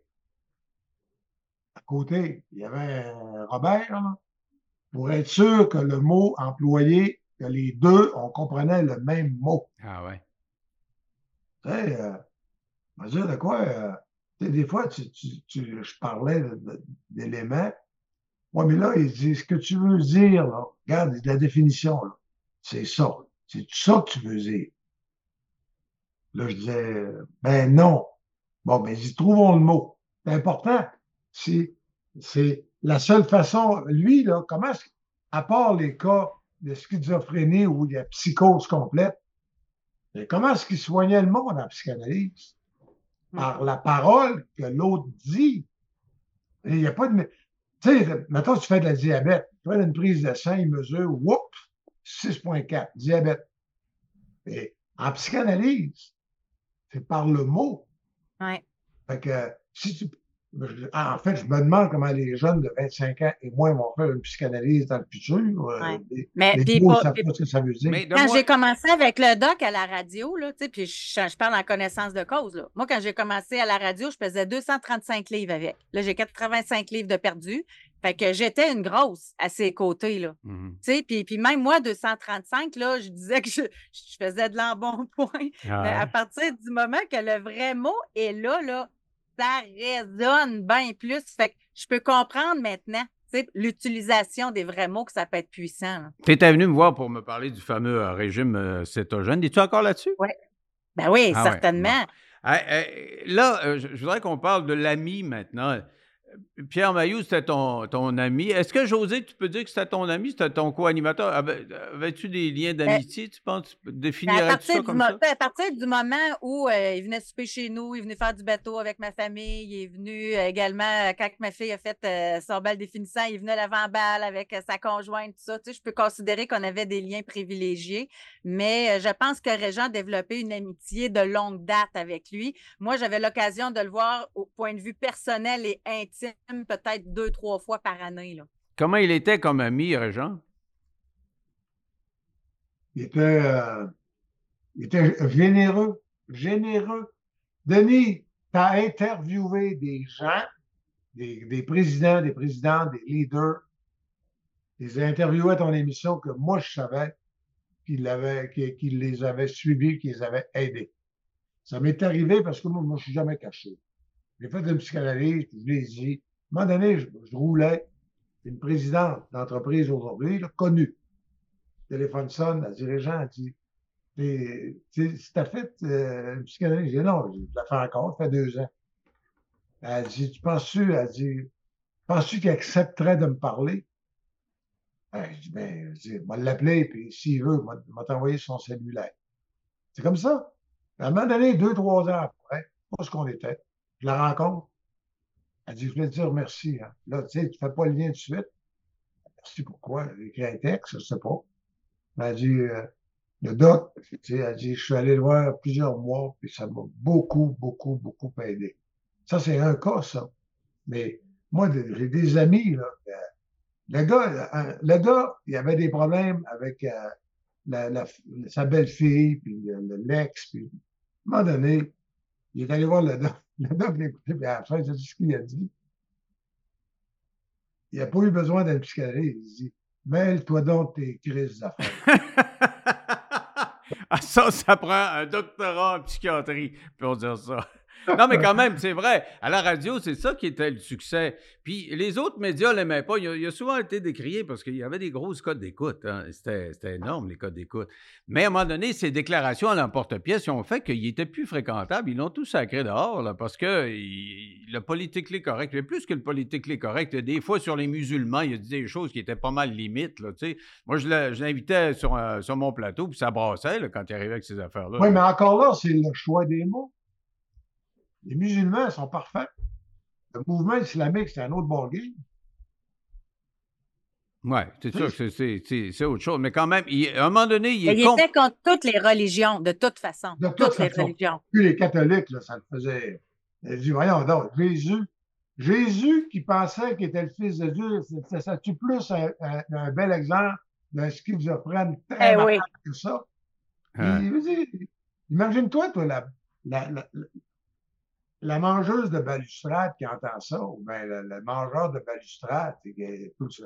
À côté, il y avait Robert, pour être sûr que le mot employé, que les deux, on comprenait le même mot. Ah ouais. Tu sais, euh, dire de quoi, euh, des fois, tu, tu, je parlais d'éléments. Oui, mais là, il dit, ce que tu veux dire, là, regarde, la définition, c'est ça. C'est ça que tu veux dire. Là, je disais, ben non. Bon, mais ben, trouvons le mot. C'est important. C'est, c'est la seule façon, lui, là, comment, à part les cas de schizophrénie ou de psychose complète, comment est-ce qu'il soignait le monde en psychanalyse? Par la parole que l'autre dit. Il n'y a pas de. Tu sais, maintenant, tu fais de la diabète. Tu fais une prise de sang, il mesure, whoop, 6,4, diabète. Et en psychanalyse, c'est par le mot. Ouais. Fait que si tu. En fait, je me demande comment les jeunes de 25 ans et moins vont faire une psychanalyse dans le futur. Euh, mais les mots, pas, pas ce que ça veut dire. quand j'ai commencé avec le doc à la radio, là, puis je, je, parle en connaissance de cause. Là. Moi, quand j'ai commencé à la radio, je faisais 235 livres avec. Là, j'ai 85 livres de perdus. Fait que j'étais une grosse à ses côtés, là. Mmh puis, puis même moi, 235, là, je disais que je, faisais de l'embonpoint. Mais à partir du moment que le vrai mot est là, là, ça résonne bien plus. Fait que je peux comprendre maintenant l'utilisation des vrais mots que ça peut être puissant. Tu étais venu me voir pour me parler du fameux euh, régime euh, cétogène. Es-tu encore là-dessus? Oui. Ben oui, ah certainement. là, euh, je voudrais qu'on parle de l'ami maintenant. Pierre Mailloux, c'était ton, ton ami. Est-ce que José, tu peux dire que c'était ton ami, c'était ton co-animateur? Avais-tu des liens ben, d'amitié, tu penses? Définirais-tu ça comme ça? À partir du moment où euh, il venait souper chez nous, il venait faire du bateau avec ma famille, il est venu euh, également, euh, quand ma fille a fait son bal définissant, il venait l'avant-balle avec sa conjointe, tout ça. Tu sais, je peux considérer qu'on avait des liens privilégiés, mais je pense que Régent a développé une amitié de longue date avec lui. Moi, j'avais l'occasion de le voir au point de vue personnel et intime peut-être deux, trois fois par année. Là. Comment il était comme ami, Régent? Il était, euh, il était généreux, généreux. Denis, tu as interviewé des gens, des, présidents, des présidents, des leaders. Ils ont interviewé à ton émission que moi, je savais qu'ils les avaient suivis, qu'ils les avaient aidés. Ça m'est arrivé parce que moi, je ne suis jamais caché. J'ai fait une psychanalyse, je l'ai dit. À un moment donné, je, roulais une présidente d'entreprise aujourd'hui, connue. téléphone sonne, dit Régent, elle dit Si t'as fait une psychanalyse, je dis non, je la fais encore, ça fait deux ans. Elle dit Tu penses-tu, elle dit Penses-tu qu'il accepterait de me parler? Ben, je dis, ben, je vais l'appeler, puis s'il veut, il va t'envoyer son cellulaire. C'est comme ça. À un moment donné, deux, trois ans après, pas ce qu'on était, je la rencontre. Elle dit, je voulais te dire merci. Hein. Là, tu sais, tu fais pas le lien tout de suite. Merci pourquoi? J'ai écrit un texte, je sais pas. Elle dit, euh, le doc, tu sais, elle dit, je suis allé le voir plusieurs mois, puis ça m'a beaucoup, beaucoup, beaucoup aidé. Ça, c'est un cas, ça. Mais moi, j'ai des amis, là. Euh, le gars, euh, le gars, il avait des problèmes avec la, sa belle-fille, puis l'ex, puis à un moment donné, il est allé voir le doc. Le doc l'a écouté, puis à la fin, c'est ce qu'il a dit. Il n'a pas eu besoin d'être psychanalyste. Il dit Mêle-toi donc tes crises d'affaires. ah, ça, ça prend un doctorat en psychiatrie pour dire ça. Non, mais quand même, c'est vrai. À la radio, c'est ça qui était le succès. Puis les autres médias ne l'aimaient pas. Il a, souvent été décrié parce qu'il y avait des grosses codes d'écoute. Hein. C'était énorme, les codes d'écoute. Mais à un moment donné, ces déclarations à l'emporte-pièce ont fait qu'il était plus fréquentable. Ils l'ont tous sacré dehors là, parce que le politique correct. Mais plus que le politique correct, des fois sur les musulmans, il a dit des choses qui étaient pas mal limites. Là, Moi, je l'invitais sur, sur mon plateau, puis ça brassait quand il arrivait avec ces affaires-là. Oui, mais encore là, c'est le choix des mots. Les musulmans sont parfaits. Le mouvement islamique, c'est un autre ballgame. Oui, c'est sûr que c'est autre chose. Mais quand même, à un moment donné, il est. Il était contre toutes les religions, de toute façon. De toutes les religions. Puis les catholiques, là, ça le faisait. Il dit, voyons donc, Jésus, Jésus qui pensait qu'il était le Fils de Dieu, ça tue plus un, bel exemple d'un schizophrène très Eh oui. que ça. Imagine-toi, toi, la, la, la, la mangeuse de balustrade qui entend ça, ou bien le, le mangeur de balustrade, que- tout ça,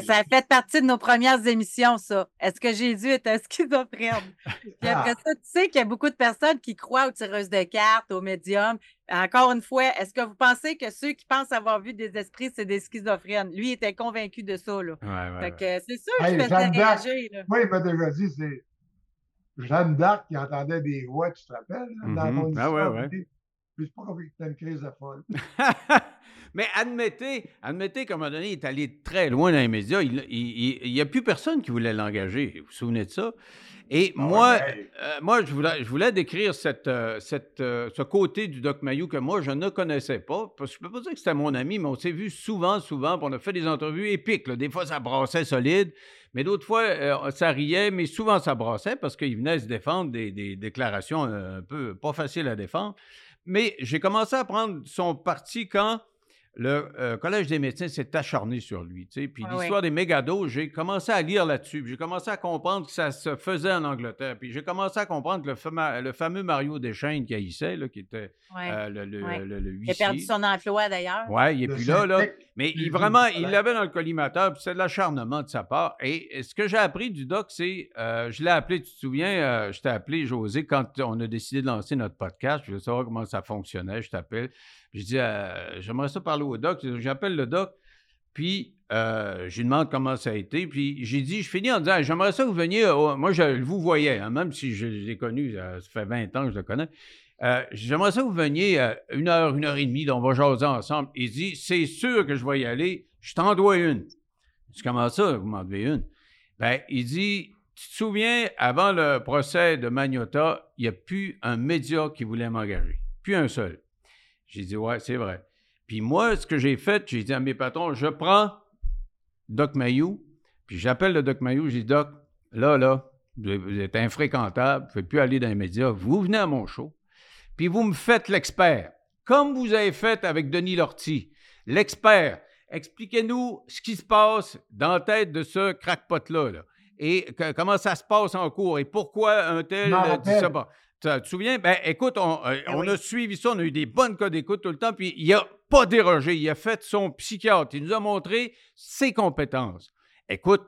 ça a fait partie de nos premières émissions, ça. Est-ce que Jésus est un schizophrène? Puis après Ah. ça, tu sais qu'il y a beaucoup de personnes qui croient aux tireuses de cartes, aux médiums. Encore une fois, est-ce que vous pensez que ceux qui pensent avoir vu des esprits, c'est des schizophrènes? Lui était convaincu de ça, là. Ouais, ouais, que c'est sûr Hey, qu'il faisait Jeanne réagir, là. Moi, il m'a déjà dit, c'est Jeanne d'Arc qui entendait des voix, tu te rappelles, là, dans Ah ouais, histoire. ouais. Suis pas convaincu que une crise de folle. Mais admettez, admettez qu'à un moment donné, il est allé très loin dans les médias. Il n'y a plus personne qui voulait l'engager. Vous vous souvenez de ça? Et Ah moi, ouais, euh, moi je, voulais, je voulais décrire cette, euh, cette, euh, ce côté du Doc Mayou que moi, je ne connaissais pas. Parce que je ne peux pas dire que c'était mon ami, mais on s'est vu souvent, souvent. on a fait des entrevues épiques. là. Des fois, ça brassait solide. Mais d'autres fois, ça riait, mais souvent, ça brassait parce qu'il venait se défendre des, des déclarations un peu pas faciles à défendre. Mais j'ai commencé à prendre son parti quand le euh, Collège des médecins s'est acharné sur lui. tu sais. Puis l'histoire des mégados, j'ai commencé à lire là-dessus. puis J'ai commencé à comprendre que ça se faisait en Angleterre. Puis j'ai commencé à comprendre que le, fama- le fameux Mario Deschênes qui haïssait, là, qui était Ouais. euh, le, le, Ouais. le- le Il a perdu huissier. son emploi, d'ailleurs. Ouais, il est plus là, là. Mais il, vraiment, il l'avait dans le collimateur, puis c'est de l'acharnement de sa part. Et ce que j'ai appris du doc, c'est, euh, je l'ai appelé, tu te souviens, euh, je t'ai appelé, José, quand on a décidé de lancer notre podcast, je voulais savoir comment ça fonctionnait, je t'appelle. Je dis, euh, j'aimerais ça parler au doc. J'appelle le doc, puis euh, je lui demande comment ça a été. Puis j'ai dit, je finis en disant, j'aimerais ça que vous veniez, moi je vous voyais, hein, même si je, l'ai connu, ça, ça fait 20 ans que je le connais. Euh, j'aimerais ça que vous veniez euh, une heure, une heure et demie, donc on va jaser ensemble. Il dit, c'est sûr que je vais y aller, je t'en dois une. Je dis, comment ça, vous m'en devez une? Ben, il dit, tu te souviens, avant le procès de Magnota, il n'y a plus un média qui voulait m'engager. Plus un seul. J'ai dit, ouais, c'est vrai. Puis moi, ce que j'ai fait, j'ai dit à mes patrons, je prends Doc Mayou, puis j'appelle le Doc Mayou, j'ai dit, Doc, là, là, vous êtes infréquentable, vous ne pouvez plus aller dans les médias, vous venez à mon show, puis vous me faites l'expert, comme vous avez fait avec Denis Lortie. L'expert, expliquez-nous ce qui se passe dans la tête de ce crackpot-là, là, et que- comment ça se passe en cours, et pourquoi un tel dit ça. rappelle. Tu te souviens? Ben, écoute, on, euh, Ben on oui. a suivi ça, on a eu des bonnes cas d'écoute tout le temps, puis il n'a pas dérogé. Il a fait son psychiatre. Il nous a montré ses compétences. Écoute,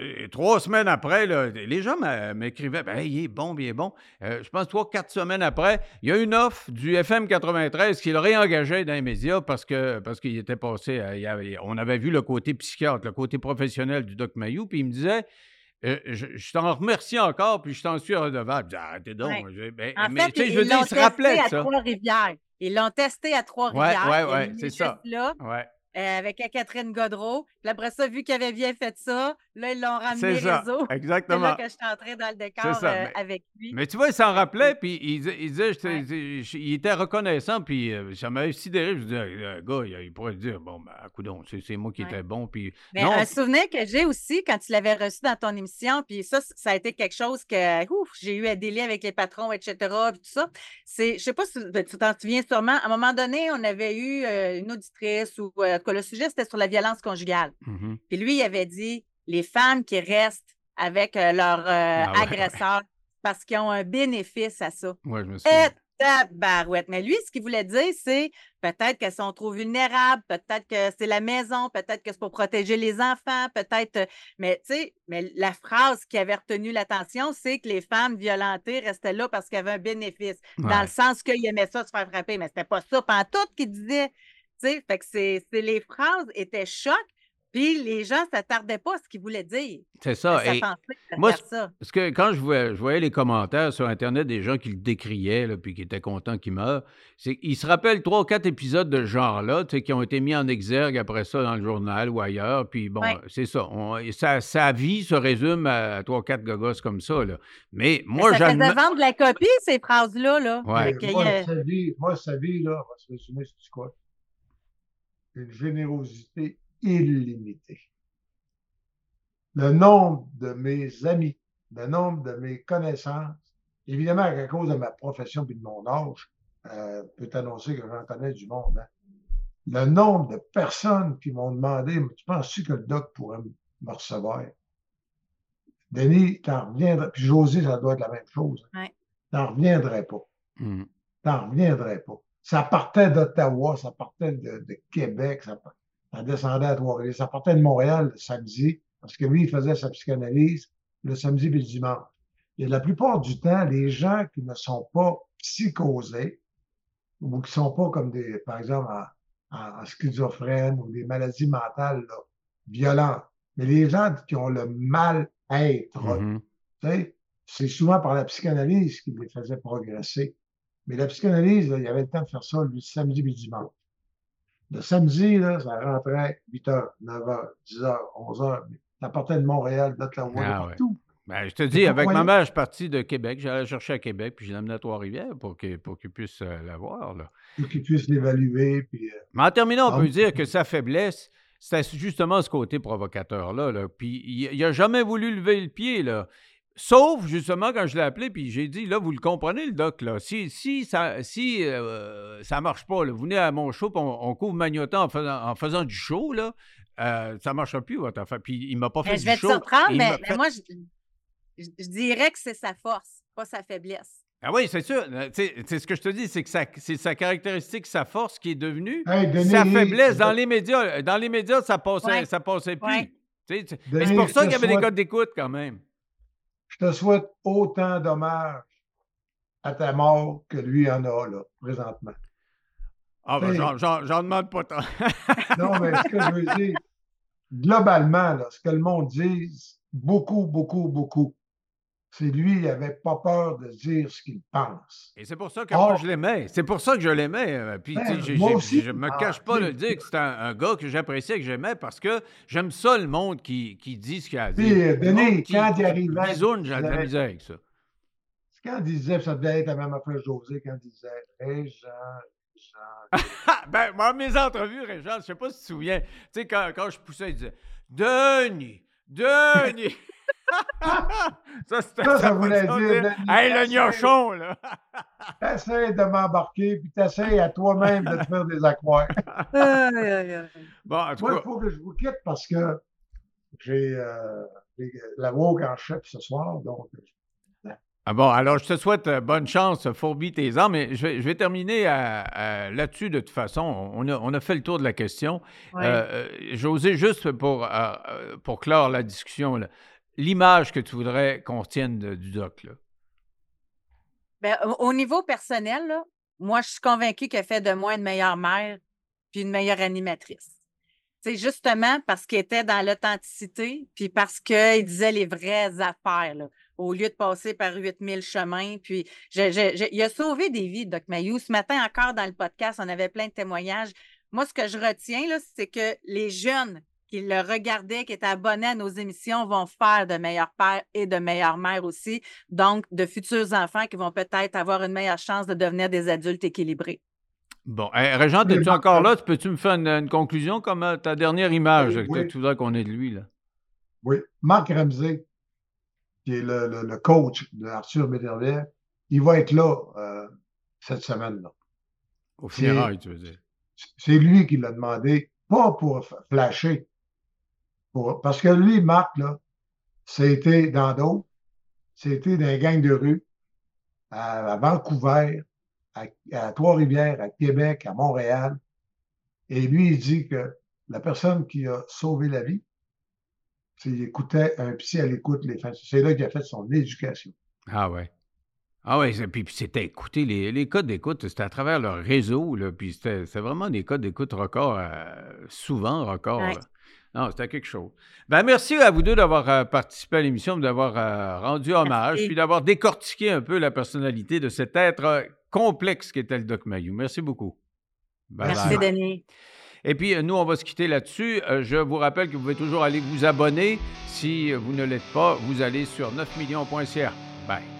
euh, trois semaines après, là, les gens m'écrivaient ben, il est bon, il est bon. Euh, je pense trois, quatre semaines après, il y a une offre du FM 93 qui le réengageait dans les médias parce que parce qu'il était passé. à- il y avait- on avait vu le côté psychiatre, le côté professionnel du Doc Mayou, puis il me disait. Euh, je je t'en remercie encore, puis je t'en suis redevable. Je dis, arrêtez donc. Ouais. Ben, En mais fait, ils je veux dire, l'ont il se rappelait testé de à. Trois-Rivières. Ils l'ont testé à Trois-Rivières. a ouais, mis c'est ça. Là, Ouais. euh, avec Catherine Godreau. Puis après ça, vu qu'il avait bien fait ça, là, ils l'ont ramené C'est réseau. C'est exactement. là que je suis entrée dans le décor ça, euh, mais- avec lui. Mais tu vois, il s'en rappelait, puis il, disait- il disait, j'étais- Ouais. je- il était reconnaissant, puis euh, ça m'avait sidéré. Je disais, le gars, il, il pourrait dire, bon, ben, coudonc, c'est c'est moi qui Ouais. étais bon, puis Mais non, un souvenir que j'ai aussi quand tu l'avais reçu dans ton émission, puis ça, ça a été quelque chose que ouf, j'ai eu à délai avec les patrons, etc. Puis tout ça. C'est, je sais pas si ben, tu t'en souviens sûrement. À un moment donné, on avait eu euh, une auditrice ou en tout cas, le sujet c'était sur la violence conjugale. Mhm. Puis lui, il avait dit les femmes qui restent avec euh, leur euh, Ah ouais, agresseur parce qu'ils ont un bénéfice à ça. ouais, je me. Et tabarouette. Mais lui, ce qu'il voulait dire, c'est peut-être qu'elles sont trop vulnérables, peut-être que c'est la maison, peut-être que c'est pour protéger les enfants, peut-être. euh, Mais tu sais, mais la phrase qui avait retenu l'attention, c'est que les femmes violentées restaient là parce qu'elles avaient un bénéfice. Dans le sens qu'ils aimaient ça se faire frapper, mais c'était pas ça tout qu'il disait. Tu sais, fait que c'est, les phrases étaient chocs, puis les gens ne s'attardaient pas à ce qu'ils voulaient dire. C'est ça. Ça et- moi, ça. Parce que quand je voyais, je voyais les commentaires sur Internet des gens qui le décriaient, là, puis qui étaient contents qu'il meure, c'est qu'ils se rappellent trois ou quatre épisodes de ce genre-là, qui ont été mis en exergue après ça dans le journal ou ailleurs. Puis bon, Ouais. c'est ça. Sa, vie se résume à trois, quatre gogos comme ça. Là. Mais moi, ça j'admets. faisait vendre la copie, ces phrases-là. Là. Ouais. Moi, a- sa vie, moi, sa vie, là, on va se résumer sur du quoi? Une générosité illimitée. Le nombre de mes amis, le nombre de mes connaissances, évidemment, à cause de ma profession et de mon âge, euh, peut annoncer que j'en connais du monde. hein. Le nombre de personnes qui m'ont demandé Tu penses-tu que le doc pourrait me recevoir? Denis, t'en reviendrais. Puis José, ça doit être la même chose. Ouais. T'en reviendrais pas. Hmm. T'en reviendrais pas. Ça partait d'Ottawa, ça partait de, de Québec, ça, par- ça descendait à Trois-Rivières, ça partait de Montréal le samedi, parce que lui, il faisait sa psychanalyse le samedi et le dimanche. Et la plupart du temps, les gens qui ne sont pas psychosés, ou qui sont pas comme des, par exemple, en, en, en schizophrène ou des maladies mentales là, violentes, mais les gens qui ont le mal-être, Mhm. sais, c'est souvent par la psychanalyse qui les faisait progresser. Mais la psychanalyse, là, il y avait le temps de faire ça le samedi et le dimanche. Le samedi, là, ça rentrait 8 h, 9 h, 10 h, 11 h. Ça partait de Montréal, d'Ottawa, de Ah ouais. partout. Ben, je te dis, avec ma mère, je suis parti de Québec. J'allais la chercher à Québec, puis je l'ai amené à Trois-Rivières pour qu'il pour qu'il puisse euh, la voir. Là. Pour qu'ils puissent l'évaluer. Puis, euh, Mais en terminant, on Ah peut oui. dire que sa faiblesse, c'était justement ce côté provocateur-là. là. Puis il n'a jamais voulu lever le pied. Là. Sauf, justement, quand je l'ai appelé, puis j'ai dit, là, vous le comprenez, le doc, là. Si, si ça si, euh, ça marche pas, là, vous venez à mon show, puis on, on couvre Magnotta en faisant, en faisant du show, là, euh, ça ne marchera plus, votre affaire. Puis il m'a pas fait Mais du je vais te show. surprendre, mais, m'a mais fait- moi, je, dirais que c'est sa force, pas sa faiblesse. Ah oui, c'est sûr. Euh, tu sais, ce que je te dis, c'est que ça- c'est sa caractéristique, sa force qui est devenue Hey, Denis, sa faiblesse. Dans les médias, dans les médias ça passait, Ouais. ça passait plus. Ouais. Mais c'est pour je ça qu'il y avait des codes d'écoute quand même. Je te souhaite autant d'hommages à ta mort que lui en a, là, présentement. Ah, ben, j'en demande pas tant. Non, mais ce que je veux dire, globalement, là, ce que le monde dit, beaucoup, beaucoup, beaucoup, c'est lui, il n'avait pas peur de dire ce qu'il pense. Et c'est pour ça que moi, je l'aimais. C'est pour ça que je l'aimais. euh, Puis, tu sais, Ben, moi aussi. je me Ah, cache pas de dire que c'est un, un gars que j'appréciais, que j'aimais, parce que j'aime ça, le monde qui, qui dit ce qu'il a à Puis, Denis, quand il arrivait, bisoune, j'ai la misère avec ça. Quand il disait, ça devait être même affaire José, quand il disait Régent, Régent. Ah, ben, moi, mes entrevues, Régent, je sais pas si tu te souviens, tu sais, quand, quand je poussais, il disait Denis, Denis. ça, c'était Ça, ça voulait dire, Denis, Hey, le essaye. gnochon, là. T'essayes de m'embarquer, puis t'essayes à toi-même de te faire des accroires. bon, en tout Moi, il faut que je vous quitte parce que j'ai euh, la woke en chef ce soir, donc ah bon, alors je te souhaite euh, bonne chance, Fourbi tes armes, mais je vais, je vais terminer à- à- là-dessus de toute façon. On a, on a fait le tour de la question. Ouais. Euh, euh, José, juste pour, euh, euh, pour clore la discussion, là, l'image que tu voudrais qu'on retienne du doc, là? Ben, au, au niveau personnel, là, moi, je suis convaincue qu'elle fait de moi une meilleure mère puis une meilleure animatrice. C'est justement parce qu'il était dans l'authenticité, puis parce qu'il disait les vraies affaires, là, au lieu de passer par 8000 chemins. Puis, il a sauvé des vies, Doc Mayou. Ce matin, encore dans le podcast, on avait plein de témoignages. Moi, ce que je retiens, c'est que les jeunes qui le regardaient, qui étaient abonnés à nos émissions, vont faire de meilleurs pères et de meilleures mères aussi. Donc, de futurs enfants qui vont peut-être avoir une meilleure chance de devenir des adultes équilibrés. Bon, hey, Régent, es-tu encore là? Peux-tu me faire une, une conclusion comme euh, ta dernière image Oui, que tu voudrais qu'on ait de lui, là? oui. Marc Ramsey, qui est le, le- le coach d'Arthur Bédervière, il va être là euh, cette semaine-là. Au C'est- funérailles, tu veux dire. C'est lui qui l'a demandé, pas pour flasher, pour, parce que lui, Marc, là, c'était dans d'autres, c'était dans les gangs de rue, à, à Vancouver, à, à Trois-Rivières, à Québec, à Montréal. Et lui, il dit que la personne qui a sauvé la vie, c'est qu'il écoutait un psy à l'écoute les fins. C'est là qu'il a fait son éducation. Ah ouais. Ah ouais, c'est- puis, puis c'était écouter les, les codes d'écoute, c'était à travers leur réseau, là, puis c'était c'était vraiment des codes d'écoute records, euh, souvent records. Ouais. Non, c'était quelque chose. Ben, merci à vous deux d'avoir euh, participé à l'émission, d'avoir euh, rendu hommage, Merci. puis d'avoir décortiqué un peu la personnalité de cet être euh, complexe qu'était le Doc Mayou. Merci beaucoup. Bye Merci, bye. Denis. Et puis, nous, on va se quitter là-dessus. Je vous rappelle que vous pouvez toujours aller vous abonner. Si vous ne l'êtes pas, vous allez sur 9millions.ca. Bye.